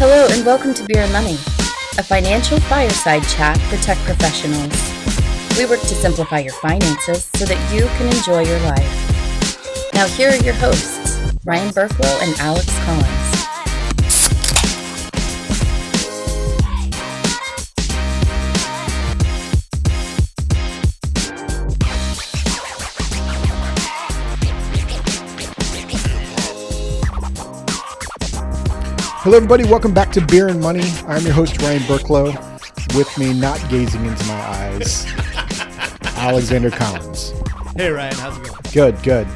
Hello, and welcome to Beer and Money, a financial fireside chat for tech professionals. We work to simplify your finances so that you can enjoy your life. Now, here are your hosts, Ryan Burklow and Alex Collins. Hello, everybody. Welcome back to Beer and Money. I'm your host, Ryan Burklow. With me, not gazing into my eyes, Alexander Collins. Hey Ryan, how's it going? Good, good.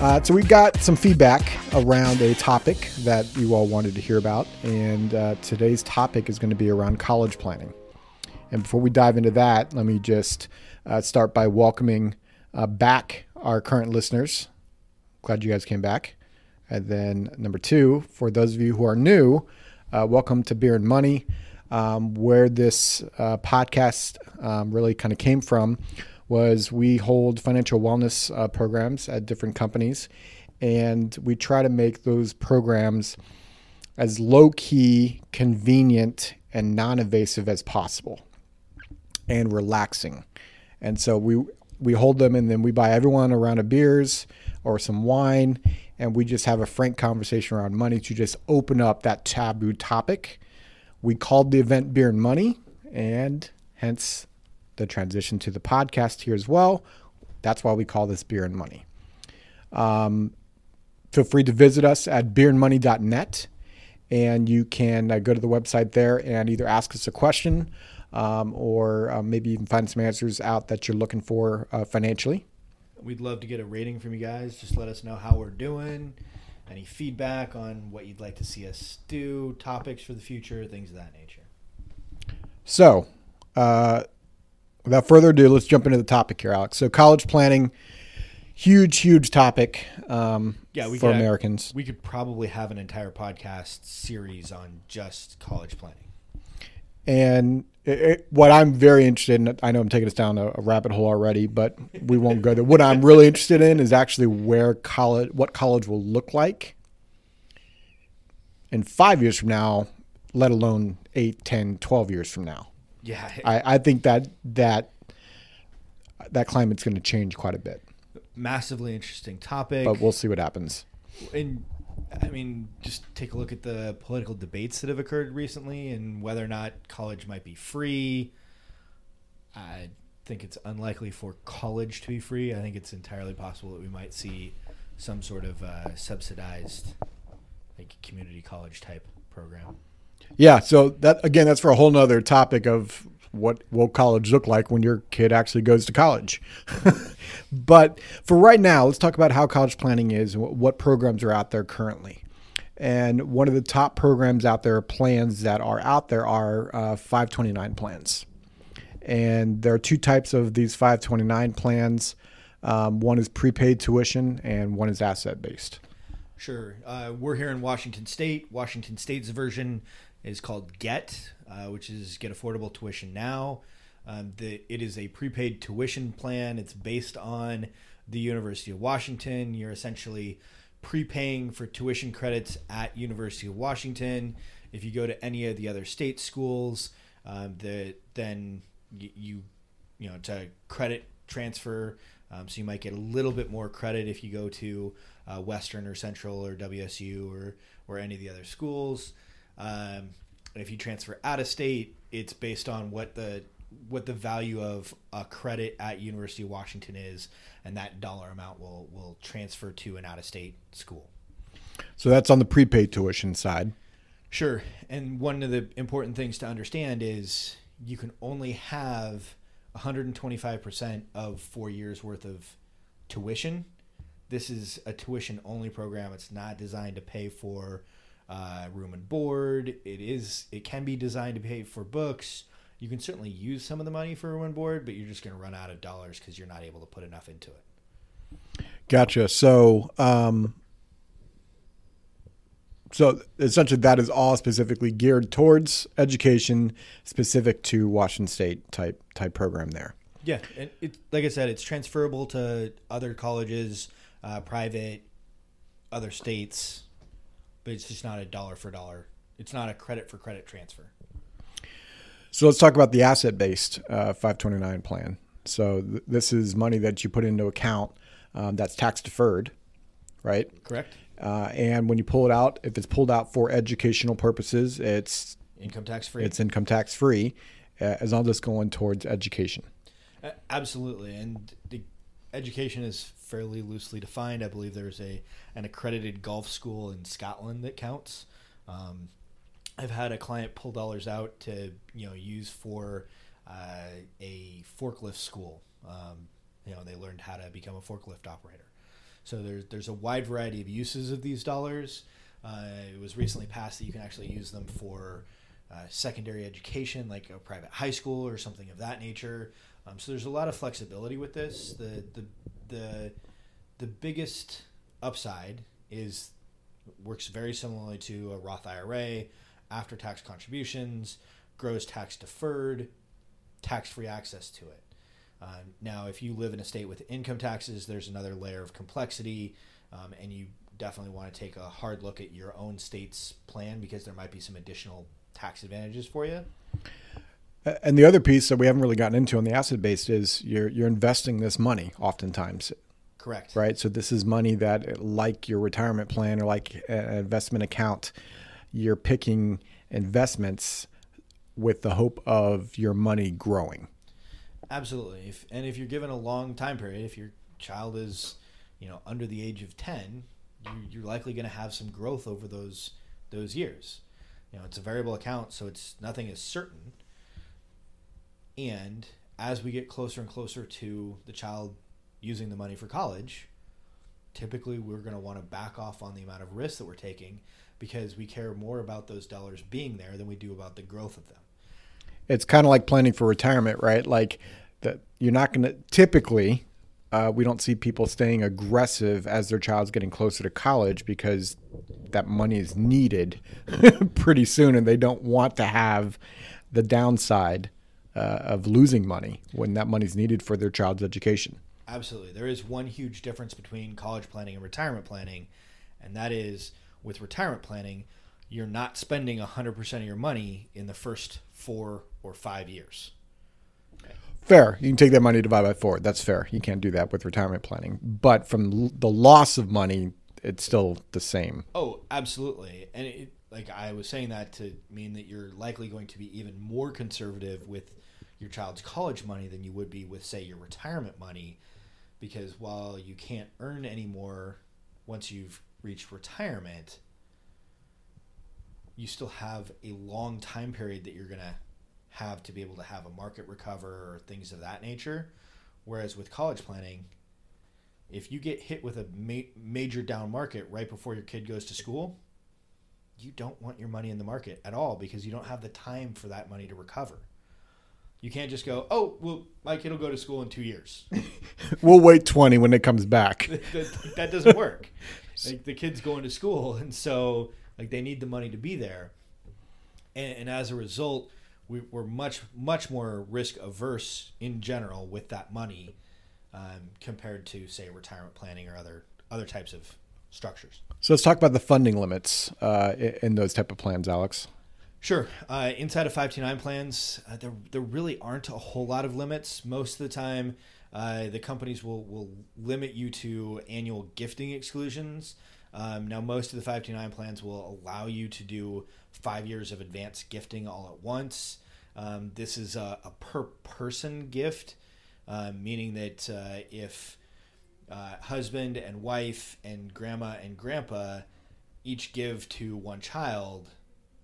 Uh, so we got some feedback around a topic that you all wanted to hear about, and uh, today's topic is going to be around college planning. And before we dive into that, let me just uh, start by welcoming uh, back our current listeners. Glad you guys came back. And then number two, for those of you who are new, uh, welcome to Beer and Money, um, where this uh, podcast um, really kind of came from. Was we hold financial wellness uh, programs at different companies, and we try to make those programs as low key, convenient, and non invasive as possible, and relaxing. And so we we hold them, and then we buy everyone a round of beers or some wine, and we just have a frank conversation around money to just open up that taboo topic. We called the event Beer and Money, and hence the transition to the podcast here as well. That's why we call this Beer and Money. Um, feel free to visit us at beerandmoney.net, and you can uh, go to the website there and either ask us a question um, or uh, maybe even find some answers out that you're looking for uh, financially. We'd love to get a rating from you guys. Just let us know how we're doing, any feedback on what you'd like to see us do, topics for the future, things of that nature. So, uh, without further ado, let's jump into the topic here, Alex. So, college planning, huge, huge topic um, Yeah, we for could, Americans. We could probably have an entire podcast series on just college planning. And it, it, what I'm very interested in, I know I'm taking us down a, a rabbit hole already, but we won't go there. What I'm really interested in is actually where college, what college will look like in five years from now, let alone eight, 10, 12 years from now. Yeah, I, I think that that that climate's going to change quite a bit, massively interesting topic. but we'll see what happens. and I mean, just take a look at the political debates that have occurred recently and whether or not college might be free. I think it's unlikely for college to be free. I think it's entirely possible that we might see some sort of uh, subsidized, like community college type program. Yeah, so that again, that's for a whole nother topic of what will college look like when your kid actually goes to college. but for right now, let's talk about how college planning is and what- what programs are out there currently. And one of the top programs out there, plans that are out there, are uh, 529 plans. And there are two types of these 529 plans. Um, one is prepaid tuition, and one is asset based. Sure. Uh, we're here in Washington State. Washington State's version is called GET, uh, which is Get Affordable Tuition Now. Um, the, it is a prepaid tuition plan. It's based on the University of Washington. You're essentially prepaying for tuition credits at University of Washington. If you go to any of the other state schools, um, the, then you you know to credit transfer. Um, so you might get a little bit more credit if you go to uh, Western or Central or WSU or or any of the other schools. Um, if you transfer out of state, it's based on what the what the value of a credit at University of Washington is, and that dollar amount will will transfer to an out of state school. So that's on the prepaid tuition side. Sure. And one of the important things to understand is you can only have 125% of four years worth of tuition. This is a tuition only program. It's not designed to pay for uh, room and board. It is. It can be designed to pay for books. You can certainly use some of the money for and board, but you're just going to run out of dollars because you're not able to put enough into it. Gotcha. So, um, so essentially, that is all specifically geared towards education, specific to Washington State type type program there. Yeah, and it like I said, it's transferable to other colleges, uh, private, other states, but it's just not a dollar for dollar it's not a credit for credit transfer. So let's talk about the asset based uh, 529 plan. So th- this is money that you put into account um, that's tax deferred, right? Correct. Uh, and when you pull it out, if it's pulled out for educational purposes, it's Income tax free. it's income tax free, uh, as long as it's going towards education. Absolutely, and the education is fairly loosely defined. I believe there's a an accredited golf school in Scotland that counts. Um, I've had a client pull dollars out to you know use for uh, a forklift school. Um, you know, they learned how to become a forklift operator. So there's there's a wide variety of uses of these dollars. Uh, it was recently passed that you can actually use them for uh, secondary education, like a private high school or something of that nature. Um, so there's a lot of flexibility with this. The the the the biggest upside is works very similarly to a Roth IRA, after tax contributions, gross tax deferred, tax free access to it. Uh, now, if you live in a state with income taxes, there's another layer of complexity, um, and you definitely want to take a hard look at your own state's plan because there might be some additional tax advantages for you. And the other piece that we haven't really gotten into on the asset based is you're you're investing this money oftentimes, Correct. right? So this is money that, like your retirement plan or like an investment account, you're picking investments with the hope of your money growing. Absolutely. If, and if you're given a long time period, if your child is, you know, under the age of 10, you, you're likely going to have some growth over those those years. You know, it's a variable account, so it's nothing is certain. And as we get closer and closer to the child using the money for college, typically we're going to want to back off on the amount of risk that we're taking because we care more about those dollars being there than we do about the growth of them. It's kind of like planning for retirement, right? Like that you're not going to typically uh, we don't see people staying aggressive as their child's getting closer to college because that money is needed pretty soon, and they don't want to have the downside uh, of losing money when that money is needed for their child's education. Absolutely. There is one huge difference between college planning and retirement planning, and that is with retirement planning, you're not spending 100% of your money in the first four or five years. Fair. You can take that money divide by four. That's fair. You can't do that with retirement planning. But from the loss of money, it's still the same. Oh, absolutely. And it, like I was saying that to mean that you're likely going to be even more conservative with your child's college money than you would be with, say, your retirement money, because while you can't earn any more once you've reached retirement, you still have a long time period that you're going to have to be able to have a market recover or things of that nature. Whereas with college planning, if you get hit with a ma- major down market right before your kid goes to school, you don't want your money in the market at all because you don't have the time for that money to recover. You can't just go, oh, well, my kid will go to school in two years. We'll wait 20 when it comes back. that, that doesn't work. Like the kid's going to school, and so like they need the money to be there, and, and as a result, we, we're much much more risk averse in general with that money um, compared to say retirement planning or other other types of structures. So let's talk about the funding limits uh, in those type of plans, Alex. Sure. Uh, inside of 529 plans, uh, there, there really aren't a whole lot of limits. Most of the time, uh, the companies will, will limit you to annual gifting exclusions. Um, now, most of the 529 plans will allow you to do five years of advanced gifting all at once. Um, this is a, a per person gift, uh, meaning that uh, if uh, husband and wife and grandma and grandpa each give to one child,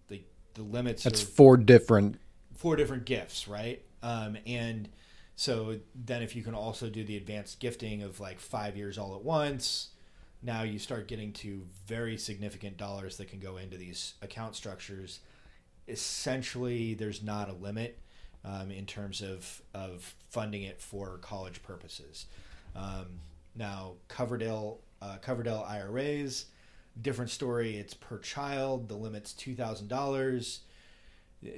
the the limits That's are four different. four different gifts, right? Um, and so then if you can also do the advanced gifting of like five years all at once, now you start getting to very significant dollars that can go into these account structures. Essentially, there's not a limit um, in terms of, of funding it for college purposes. Um, now, Coverdell uh, Coverdell IRAs, different story. It's per child. The limit's two thousand dollars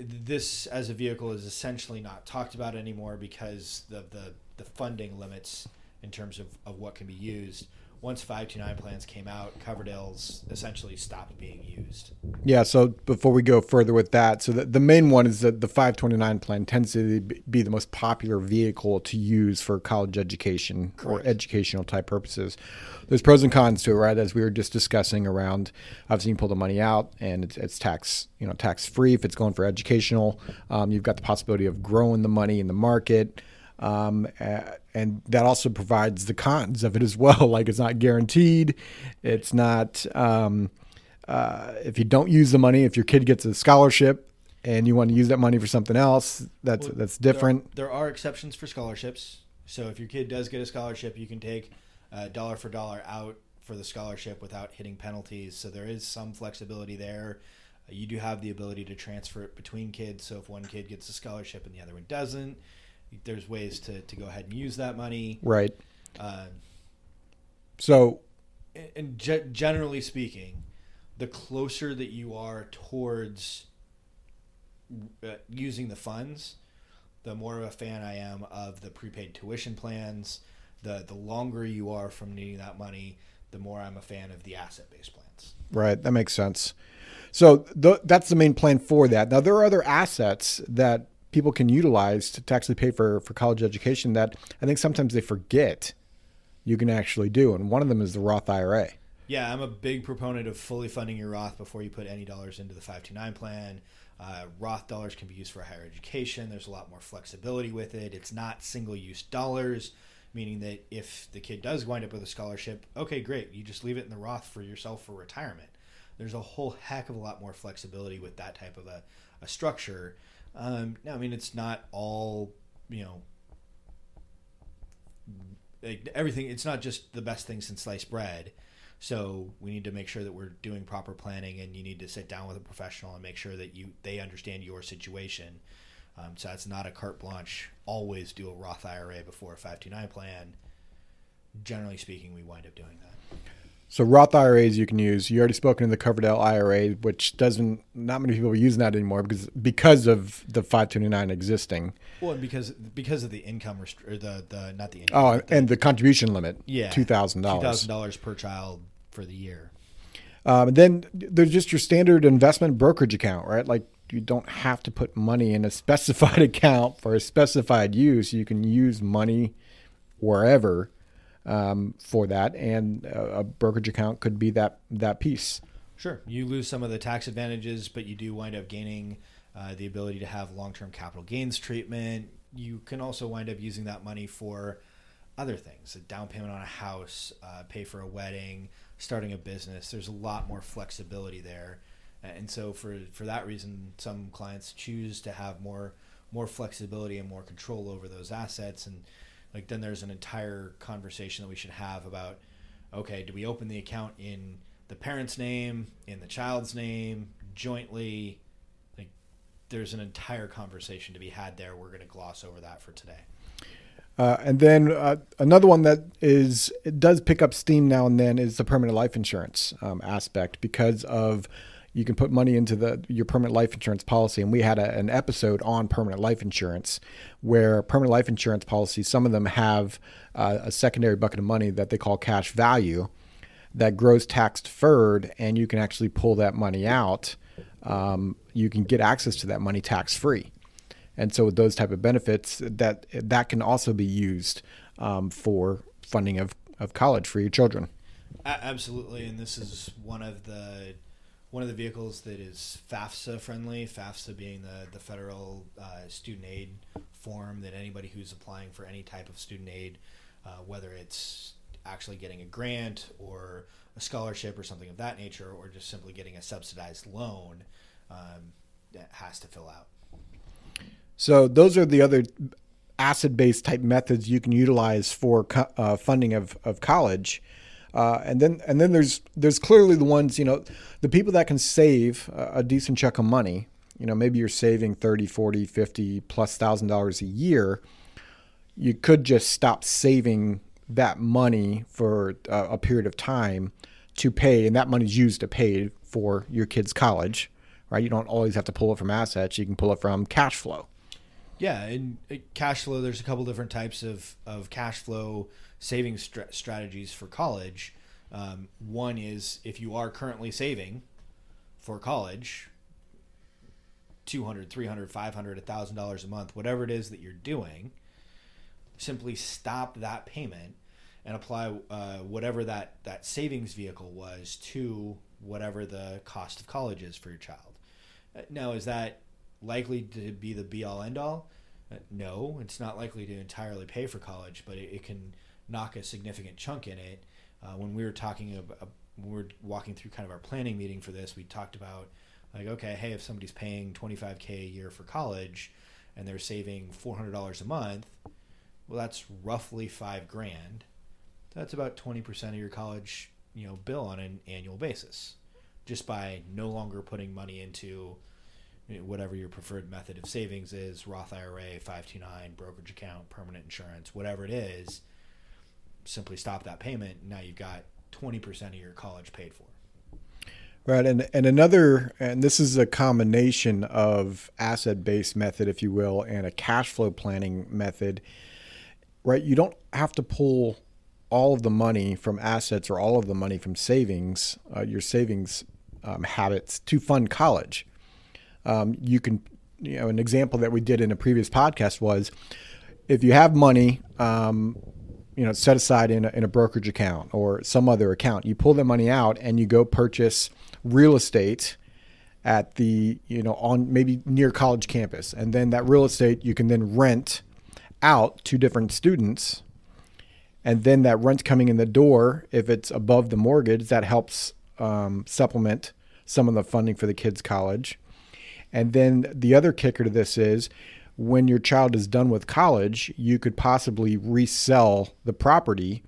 this as a vehicle is essentially not talked about anymore because the the, funding limits in terms of, of what can be used. Once 529 plans came out, Coverdell's essentially stopped being used. Yeah. So before we go further with that, so the, the main one is that the 529 plan tends to be the most popular vehicle to use for college education Correct. or educational type purposes. There's pros and cons to it, right? As we were just discussing around, obviously you pull the money out and it's, it's tax, you know, tax free if it's going for educational. Um, you've got the possibility of growing the money in the market. Um, and that also provides the cons of it as well. Like it's not guaranteed. It's not, um, uh, if you don't use the money, if your kid gets a scholarship and you want to use that money for something else, that's, Well, that's there- different. There, are exceptions for scholarships. So if your kid does get a scholarship, you can take uh, dollar for dollar out for the scholarship without hitting penalties. So there is some flexibility there. Uh, you do have the ability to transfer it between kids. So if one kid gets a scholarship and the other one doesn't, there's ways to, to go ahead and use that money. Right. Uh, So, and- and ge- generally speaking, the closer that you are towards uh, using the funds, the more of a fan I am of the prepaid tuition plans. The the longer you are from needing that money, the more I'm a fan of the asset based plans. right. That makes sense. So th- that's the main plan for that. Now, there are other assets that people can utilize to, to actually pay for, for college education that I think sometimes they forget you can actually do. And one of them is the Roth IRA. Yeah, I'm a big proponent of fully funding your Roth before you put any dollars into the 529 plan. Uh, Roth dollars can be used for higher education. There's a lot more flexibility with it. It's not single use dollars, meaning that if the kid does wind up with a scholarship, okay, great. You just leave it in the Roth for yourself for retirement. There's a whole heck of a lot more flexibility with that type of a, a structure. Um, now, I mean, it's not all, you know, like everything. It's not just the best thing since sliced bread. So we need to make sure that we're doing proper planning, and you need to sit down with a professional and make sure that you they understand your situation. Um, so that's not a carte blanche. Always do a Roth IRA before a 529 plan. Generally speaking, we wind up doing that. So Roth IRAs you can use. You already spoken of the Coverdell IRA, which doesn't not many people are using that anymore because because of the 529 existing. Well, and because because of the income rest- or the the not the income, Oh, the- and the contribution limit, yeah, two thousand dollars. Two thousand dollars per child for the year. Um, and then there's just your standard investment brokerage account, right? Like you don't have to put money in a specified account for a specified use. You can use money wherever um, for that, and a, brokerage account could be that that piece. Sure, you lose some of the tax advantages, but you do wind up gaining uh, the ability to have long-term capital gains treatment. You can also wind up using that money for other things: a down payment on a house, uh, pay for a wedding, starting a business. There's a lot more flexibility there, and so for for that reason, some clients choose to have more more flexibility and more control over those assets. And like then there's an entire conversation that we should have about okay, do we open the account in the parent's name, in the child's name, jointly? Like, there's an entire conversation to be had there. We're going to gloss over that for today. Uh, and then uh, another one that is it does pick up steam now and then is the permanent life insurance um, aspect because of you can put money into the your permanent life insurance policy. And we had a, an episode on permanent life insurance where permanent life insurance policies some of them have uh, a secondary bucket of money that they call cash value that grows tax deferred and you can actually pull that money out. Um, you can get access to that money tax free and so with those type of benefits that that can also be used um, for funding of, of college for your children. Absolutely, and this is one of the one of the vehicles that is FAFSA friendly. FAFSA being the the federal uh, student aid form that anybody who's applying for any type of student aid, uh, whether it's actually getting a grant or a scholarship or something of that nature, or just simply getting a subsidized loan, um, that has to fill out. So those are the other asset based type methods you can utilize for co- uh, funding of, of college. Uh, and then and then there's there's clearly the ones you know the people that can save a, decent chunk of money you know maybe you're saving 30 40 50 plus thousand dollars a year you could just stop saving that money for a, a period of time to pay and that money's used to pay for your kids college right? You don't always have to pull it from assets you can pull it from cash flow Yeah, and uh, cash flow. There's a couple different types of of cash flow saving stra- strategies for college. Um, one is if you are currently saving for college, 200 300 500 1000 dollars a month whatever it is that you're doing simply stop that payment and apply uh, whatever that that savings vehicle was to whatever the cost of college is for your child Uh, now is that likely to be the be all end all uh, no. It's not likely to entirely pay for college but it, it can knock a significant chunk in it. Uh, when we were talking about when we were walking through kind of our planning meeting for this we talked about like okay hey if somebody's paying 25k a year for college and they're saving $400 a month well that's roughly five grand. That's about 20% of your college you know bill on an annual basis just by no longer putting money into whatever your preferred method of savings is roth ira 529 brokerage account permanent insurance whatever it is simply stop that payment now you've got 20% of your college paid for Right, and and another, and this is a combination of asset-based method, if you will, and a cash flow planning method. Right, you don't have to pull all of the money from assets or all of the money from savings, uh, your savings um, habits to fund college. Um, you can, you know, an example that we did in a previous podcast was if you have money, um, you know, set aside in a, in a brokerage account or some other account, you pull that money out and you go purchase real estate at the, you know, on maybe near college campus. And then that real estate you can then rent out to different students and then that rent coming in the door, if it's above the mortgage, that helps um, supplement some of the funding for the kids' college. And then the other kicker to this is when your child is done with college, you could possibly resell the property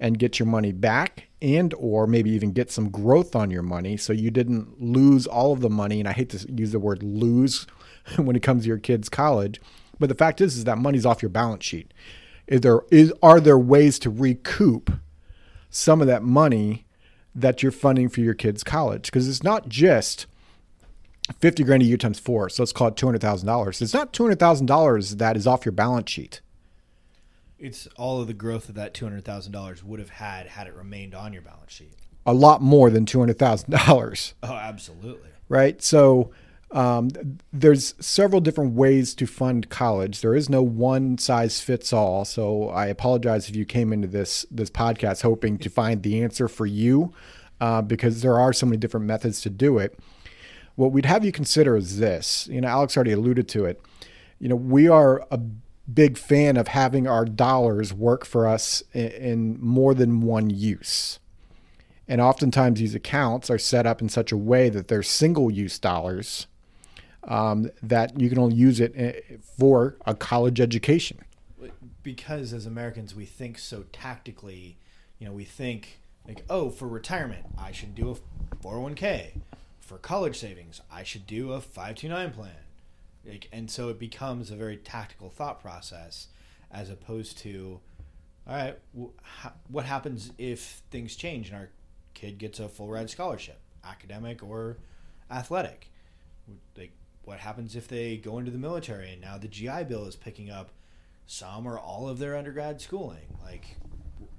and get your money back and or maybe even get some growth on your money. So you didn't lose all of the money and I hate to use the word lose when it comes to your kids college but the fact is is that money's off your balance sheet. Is there is are there ways to recoup some of that money that you're funding for your kids college? Because it's not just 50 grand a year times four so let's call it $200000 it's not $200000 that is off your balance sheet it's all of the growth that that $200000 would have had had it remained on your balance sheet a lot more than $200000 oh absolutely right so um, there's several different ways to fund college. There is no one size fits all. So I apologize if you came into this this podcast hoping to find the answer for you, uh, because there are so many different methods to do it. What we'd have you consider is this. You know, Alex already alluded to it. You know, we are a big fan of having our dollars work for us in, in more than one use. And oftentimes these accounts are set up in such a way that they're single use dollars um, that you can only use it eh, for a college education. because as Americans we think so tactically, you know, we think like, oh, for retirement, I should do a 401k. For college savings, I should do a 529 plan. Like, and so it becomes a very tactical thought process as opposed to, all right, wh- ha- what happens if things change and our kid gets a full ride scholarship, academic or athletic? Like, what happens if they go into the military and now the GI Bill is picking up some or all of their undergrad schooling? Like,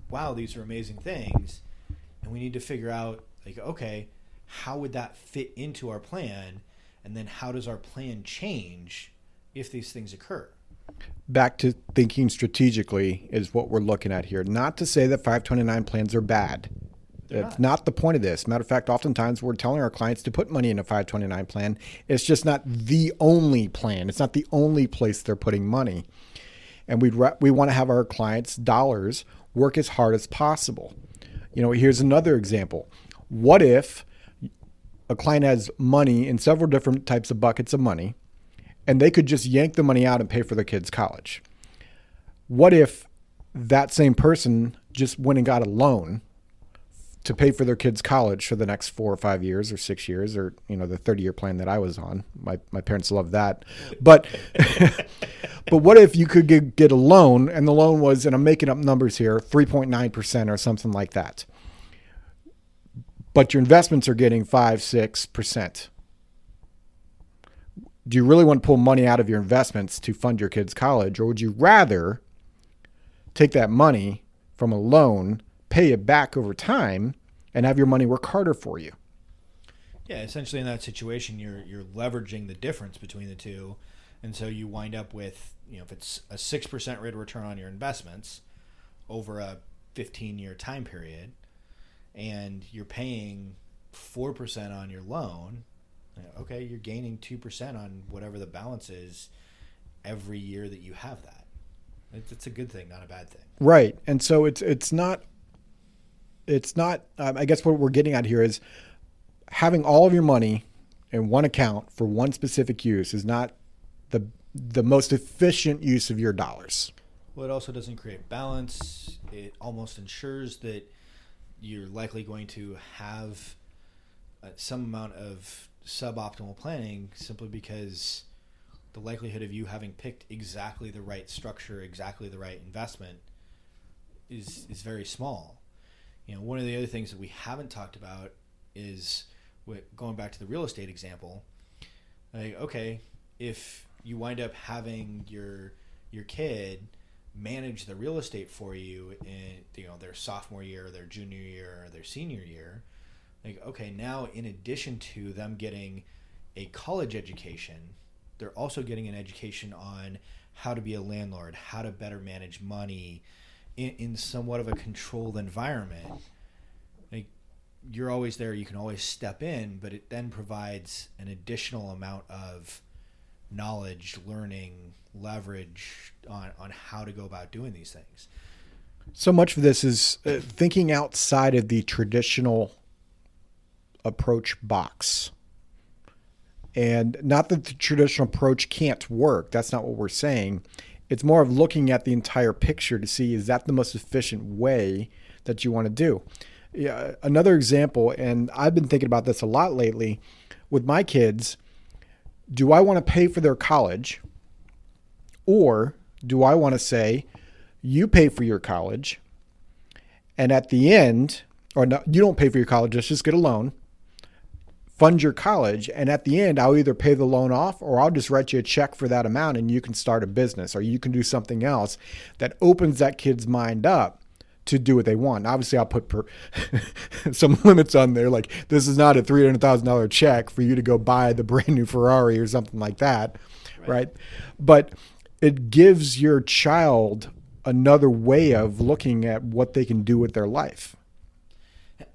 wow, these are amazing things, and we need to figure out like, okay, how would that fit into our plan, and then how does our plan change if these things occur? Back to thinking strategically is what we're looking at here. Not to say that 529 plans are bad. They're That's not. not the point of this. Matter of fact, oftentimes we're telling our clients to put money in a 529 plan. It's just not the only plan. It's not the only place they're putting money. And we'd ra- we want to have our clients' dollars work as hard as possible. You know, here's another example. What if a client has money in several different types of buckets of money, and they could just yank the money out and pay for their kids' college? What if that same person just went and got a loan to pay for their kids' college for the next four or five years or six years or you know the 30 year plan that I was on. My my parents love that. But but what if you could get, get a loan and the loan was and I'm making up numbers here 3.9% or something like that. But your investments are getting 5 6%. do you really want to pull money out of your investments to fund your kids' college, or would you rather take that money from a loan, pay it back over time, and have your money work harder for you? Yeah, essentially in that situation, you're you're leveraging the difference between the two, and so you wind up with you know if it's a six percent rate of return on your investments over a 15 year time period, and you're paying four percent on your loan, okay, you're gaining two percent on whatever the balance is every year that you have that. It's, it's a good thing, not a bad thing. Right, and so it's it's not it's not. Um, I guess what we're getting at here is having all of your money in one account for one specific use is not the the most efficient use of your dollars. Well, it also doesn't create balance. It almost ensures that you're likely going to have uh, some amount of suboptimal planning simply because the likelihood of you having picked exactly the right structure, exactly the right investment is is very small. You know, one of the other things that we haven't talked about is going back to the real estate example, like okay, if you wind up having your your kid manage the real estate for you in you know their sophomore year, their junior year, or their senior year, like okay, now in addition to them getting a college education, they're also getting an education on how to be a landlord, how to better manage money in, in somewhat of a controlled environment Like you're always there. You can always step in, but it then provides an additional amount of knowledge, learning, leverage on, on how to go about doing these things. So much of this is uh, thinking outside of the traditional approach box. And not that the traditional approach can't work. That's not what we're saying. It's more of looking at the entire picture to see is that the most efficient way that you want to do yeah, another example, and I've been thinking about this a lot lately with my kids. Do I want to pay for their college? Or do I want to say, you pay for your college, and at the end, or no, you don't pay for your college, let's just get a loan, fund your college, and at the end, I'll either pay the loan off or I'll just write you a check for that amount and you can start a business or you can do something else that opens that kid's mind up to do what they want. Obviously, I'll put per, some limits on there. Like this is not a three hundred thousand dollar check for you to go buy the brand new Ferrari or something like that, right. right? But it gives your child another way of looking at what they can do with their life.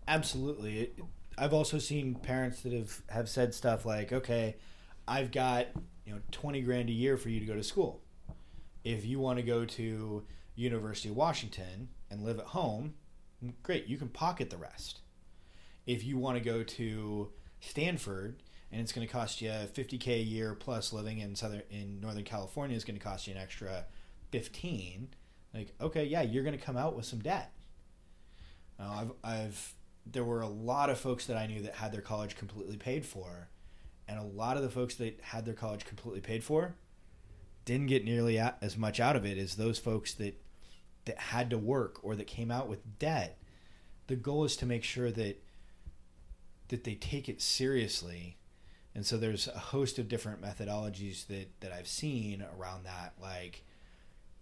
Absolutely. It, I've also seen parents that have, have said stuff like, "Okay, I've got you know twenty grand a year for you to go to school. If you want to go to University of Washington." And live at home, great, you can pocket the rest. If you want to go to Stanford and it's going to cost you 50k a year plus living in southern in Northern California is going to cost you an extra 15, like okay, yeah, you're going to come out with some debt. Now, I've I've there were a lot of folks that I knew that had their college completely paid for, and a lot of the folks that had their college completely paid for didn't get nearly as much out of it as those folks that that had to work or that came out with debt, the goal is to make sure that that they take it seriously. And so there's a host of different methodologies that, that I've seen around that, like,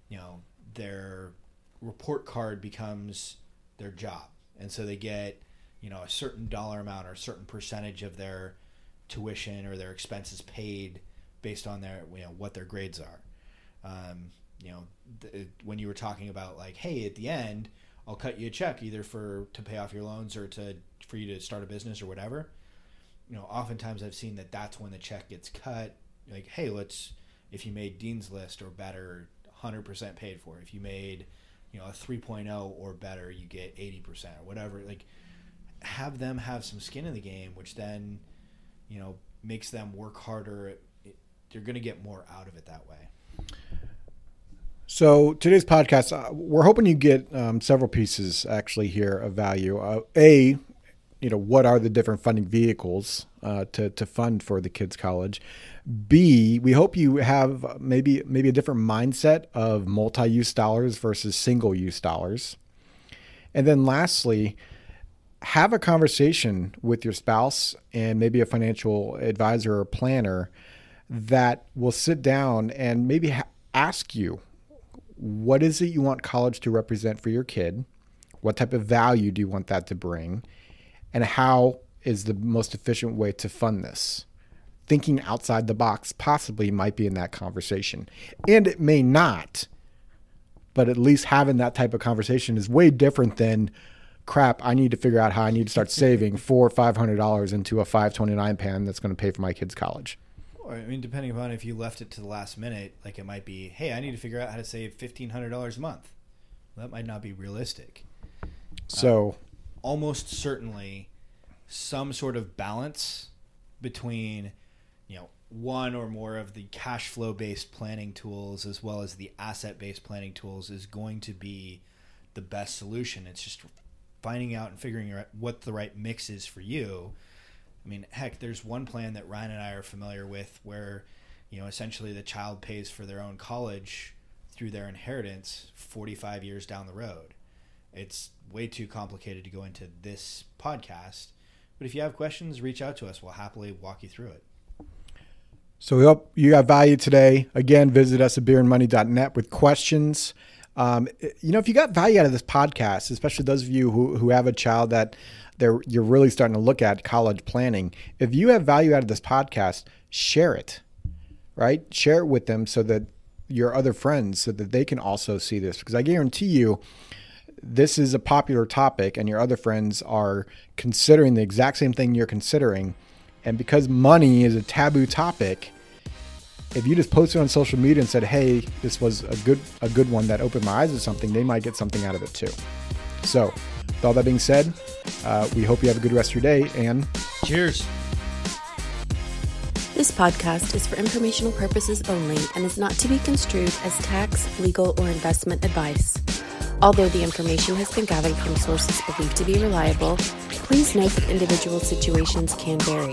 you know, their report card becomes their job. And so they get, you know, a certain dollar amount or a certain percentage of their tuition or their expenses paid based on their, you know, what their grades are. Um, you know, when you were talking about like, hey, at the end, I'll cut you a check either for to pay off your loans or to for you to start a business or whatever. You know, oftentimes I've seen that that's when the check gets cut. Like, hey, let's if you made Dean's List or better, 100% paid for. If you made, you know, a 3.0 or better, you get 80% or whatever. Like, have them have some skin in the game, which then, you know, makes them work harder. They're going to get more out of it that way. So today's podcast, uh, we're hoping you get um, several pieces actually here of value. Uh, a, you know, what are the different funding vehicles uh, to to fund for the kids' college? B, we hope you have maybe maybe a different mindset of multi-use dollars versus single-use dollars. And then lastly, have a conversation with your spouse and maybe a financial advisor or planner that will sit down and maybe ha- ask you what is it you want college to represent for your kid? What type of value do you want that to bring? And how is the most efficient way to fund this? Thinking outside the box possibly might be in that conversation. And it may not, but at least having that type of conversation is way different than crap, I need to figure out how I need to start saving four or five hundred dollars into a five twenty nine pan that's going to pay for my kids' college. Or, I mean, depending upon if you left it to the last minute, like it might be, hey, I need to figure out how to save fifteen hundred dollars a month. Well, that might not be realistic. So, uh, almost certainly, some sort of balance between, you know, one or more of the cash flow based planning tools as well as the asset based planning tools is going to be the best solution. It's just finding out and figuring out what the right mix is for you. I mean, heck, there's one plan that Ryan and I are familiar with where, you know, essentially the child pays for their own college through their inheritance 45 years down the road. It's way too complicated to go into this podcast. But if you have questions, reach out to us. We'll happily walk you through it. So we hope you got value today. Again, visit us at beerandmoney.net with questions. Um, you know, if you got value out of this podcast, especially those of you who, who have a child that they're, you're really starting to look at college planning, if you have value out of this podcast, share it, right? Share it with them so that your other friends, so that they can also see this. Because I guarantee you, this is a popular topic and your other friends are considering the exact same thing you're considering. And because money is a taboo topic, if you just posted on social media and said, "Hey, this was a good a good one that opened my eyes to something," they might get something out of it too. So, with all that being said, uh, we hope you have a good rest of your day and cheers. This podcast is for informational purposes only and is not to be construed as tax, legal, or investment advice. Although the information has been gathered from sources believed to be reliable, please note that individual situations can vary.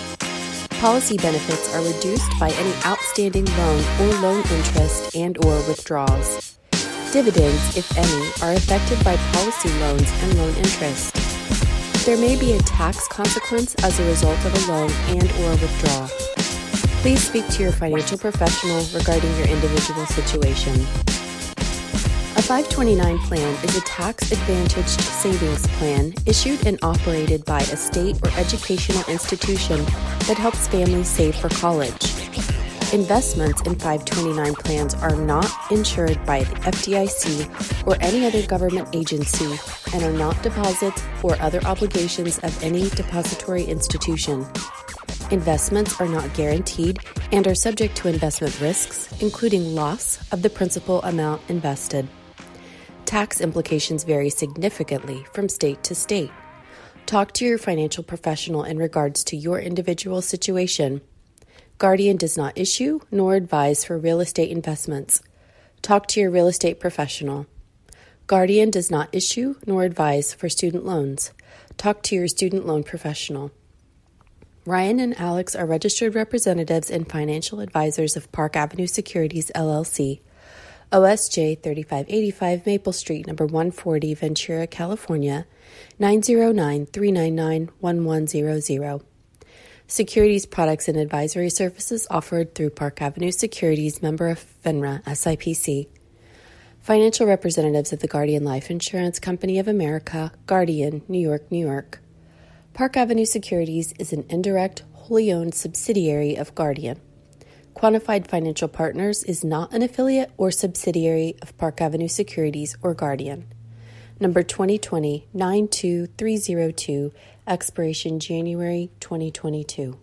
policy benefits are reduced by any outstanding loan or loan interest and or withdrawals. Dividends, if any, are affected by policy loans and loan interest. There may be a tax consequence as a result of a loan and or withdrawal. Please speak to your financial professional regarding your individual situation. A 529 plan is a tax advantaged savings plan issued and operated by a state or educational institution that helps families save for college. Investments in 529 plans are not insured by the FDIC or any other government agency and are not deposits or other obligations of any depository institution. Investments are not guaranteed and are subject to investment risks, including loss of the principal amount invested. Tax implications vary significantly from state to state. Talk to your financial professional in regards to your individual situation. Guardian does not issue nor advise for real estate investments. Talk to your real estate professional. Guardian does not issue nor advise for student loans. Talk to your student loan professional. Ryan and Alex are registered representatives and financial advisors of Park Avenue Securities LLC. OSJ 3585 Maple Street, number 140, Ventura, California 909 399 1100. Securities products and advisory services offered through Park Avenue Securities, member of FINRA SIPC. Financial representatives of the Guardian Life Insurance Company of America, Guardian, New York, New York. Park Avenue Securities is an indirect, wholly owned subsidiary of Guardian. Quantified Financial Partners is not an affiliate or subsidiary of Park Avenue Securities or Guardian. Number 2020 92302, expiration January 2022.